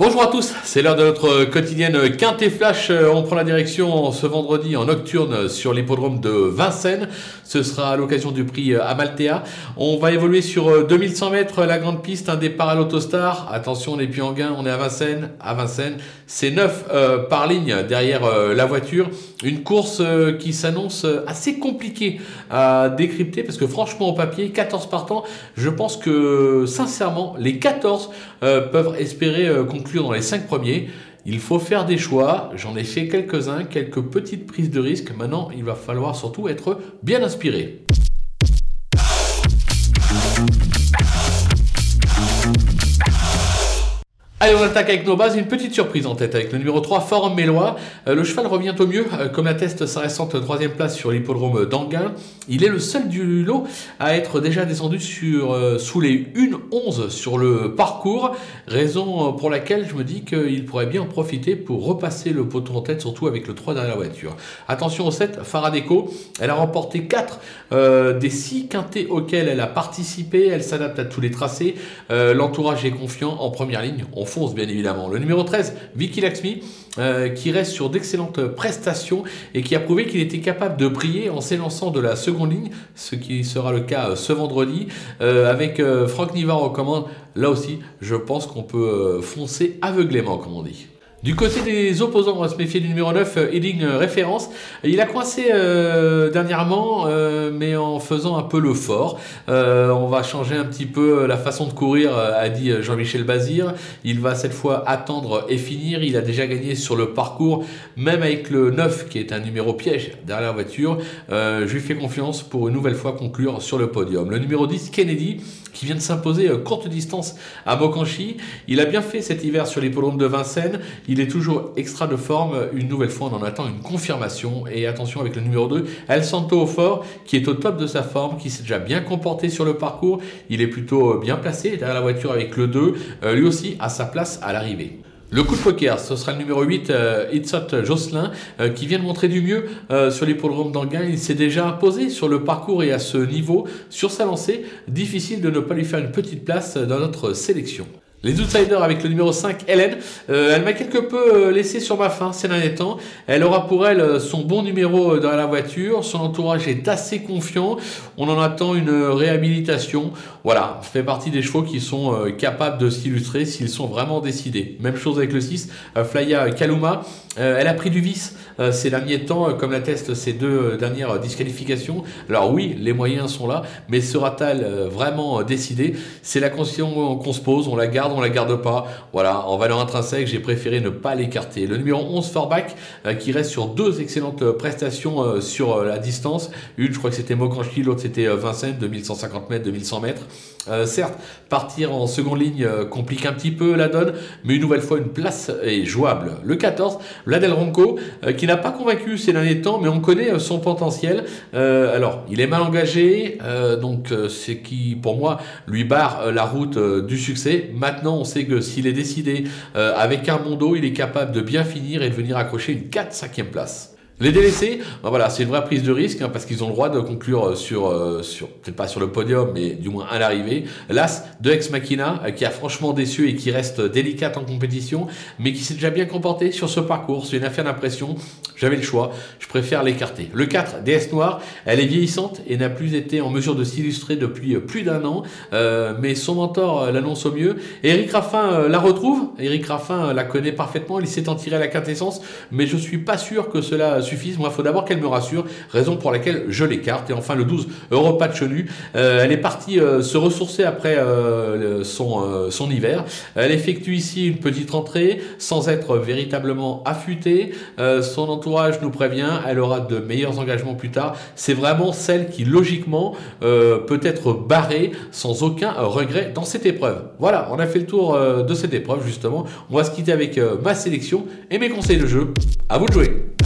Bonjour à tous, c'est l'heure de notre quotidienne Quintet Flash. On prend la direction ce vendredi en nocturne sur l'hippodrome de Vincennes. Ce sera à l'occasion du prix Amaltea. On va évoluer sur 2100 mètres, la grande piste, un départ à l'autostar. Attention, on n'est plus en gain, on est à Vincennes. À Vincennes, c'est 9 euh, par ligne derrière euh, la voiture. Une course euh, qui s'annonce assez compliquée à décrypter parce que franchement au papier, 14 partants, je pense que sincèrement, les 14 peuvent espérer conclure dans les cinq premiers. Il faut faire des choix. J'en ai fait quelques-uns, quelques petites prises de risque. Maintenant, il va falloir surtout être bien inspiré. Allez, on attaque avec nos bases. Une petite surprise en tête avec le numéro 3, Forum Mélois. Euh, le cheval revient au mieux, euh, comme atteste sa récente troisième place sur l'hippodrome d'Anguin. Il est le seul du lot à être déjà descendu sur, euh, sous les 1-11 sur le parcours. Raison pour laquelle je me dis qu'il pourrait bien en profiter pour repasser le poteau en tête, surtout avec le 3 derrière la voiture. Attention au 7, Faradeco. Elle a remporté 4 des 6 quintés auxquels elle a participé. Elle s'adapte à tous les tracés. L'entourage est confiant en première ligne fonce bien évidemment. Le numéro 13, Vicky Laxmi, euh, qui reste sur d'excellentes prestations et qui a prouvé qu'il était capable de briller en s'élançant de la seconde ligne, ce qui sera le cas euh, ce vendredi. Euh, avec Franck Nivard aux commandes, là aussi, je pense qu'on peut foncer aveuglément, comme on dit. Du côté des opposants, on va se méfier du numéro 9, Edding euh, Référence. Il a coincé euh, dernièrement, euh, mais en faisant un peu le fort. on va changer un petit peu la façon de courir, a dit Jean-Michel Bazir. Il va cette fois attendre et finir. Il a déjà gagné sur le parcours, même avec le 9, qui est un numéro piège derrière la voiture. je lui fais confiance pour une nouvelle fois conclure sur le podium. Le numéro 10, Kennedy, qui vient de s'imposer courte distance à Mokanchi. Il a bien fait cet hiver sur l'hippodrome de Vincennes. Il est toujours extra de forme. Une nouvelle fois, on en attend une confirmation. Et attention avec le numéro 2, El Santo fort, qui est au top de sa forme, qui s'est déjà bien comporté sur le parcours. Il est plutôt bien placé derrière la voiture avec le 2. Euh, lui aussi a sa place à l'arrivée. Le coup de poker, ce sera le numéro 8, euh, Jocelyn, euh, qui vient de montrer du mieux euh, sur l'hippodrome d'Anguin. Il s'est déjà imposé sur le parcours et à ce niveau, sur sa lancée. Difficile de ne pas lui faire une petite place dans notre sélection. Les outsiders avec le numéro 5, Hélène, euh, elle m'a quelque peu euh, laissé sur ma faim ces derniers temps. Elle aura pour elle euh, son bon numéro dans la voiture. Son entourage est assez confiant. On en attend une réhabilitation. Voilà, fait partie des chevaux qui sont capables de s'illustrer s'ils sont vraiment décidés. Même chose avec le 6, Flya Kaluma. elle a pris du vice ces derniers temps, comme l'attestent ces deux dernières disqualifications. Alors oui, les moyens sont là, mais sera-t-elle vraiment décidée? C'est la question qu'on se pose, on la garde on la garde pas. Voilà, en valeur intrinsèque, j'ai préféré ne pas l'écarter. Le numéro 11, Forbach, euh, qui reste sur deux excellentes euh, prestations euh, sur la distance. Une, je crois que c'était Mokanchi, l'autre c'était Vincennes, 2150 mètres, 2100 mètres. certes, partir en seconde ligne complique un petit peu la donne, mais une nouvelle fois, une place est jouable. Le 14, Vladel Ronco, qui n'a pas convaincu ces derniers temps, mais on connaît son potentiel. alors, il est mal engagé, donc c'est qui, pour moi, lui barre la route du succès. On sait que s'il est décidé euh, avec un mondo, il est capable de bien finir et de venir accrocher une 4-5e place. Les délaissés, ben voilà, c'est une vraie prise de risque hein, parce qu'ils ont le droit de conclure euh, sur, euh, sur peut-être pas sur le podium, mais du moins à l'arrivée. L'As de Ex Machina qui a franchement déçu et qui reste délicate en compétition, mais qui s'est déjà bien comporté sur ce parcours. C'est une affaire d'impression. J'avais le choix, je préfère l'écarter. Le 4, DS Noire, elle est vieillissante et n'a plus été en mesure de s'illustrer depuis plus d'un an, mais son mentor l'annonce au mieux. Eric Raffin la retrouve. Eric Raffin la connaît parfaitement, il s'est en tiré à la quintessence, mais je suis pas sûr que cela Moi, il faut d'abord qu'elle me rassure, raison pour laquelle je l'écarte. Et enfin, le 12, Europa Chenu, euh, elle est partie euh, se ressourcer après euh, son, son hiver. Elle effectue ici une petite rentrée sans être véritablement affûtée. son entourage nous prévient, elle aura de meilleurs engagements plus tard. C'est vraiment celle qui, logiquement, peut être barrée sans aucun regret dans cette épreuve. Voilà, on a fait le tour de cette épreuve, justement. On va se quitter avec ma sélection et mes conseils de jeu. À vous de jouer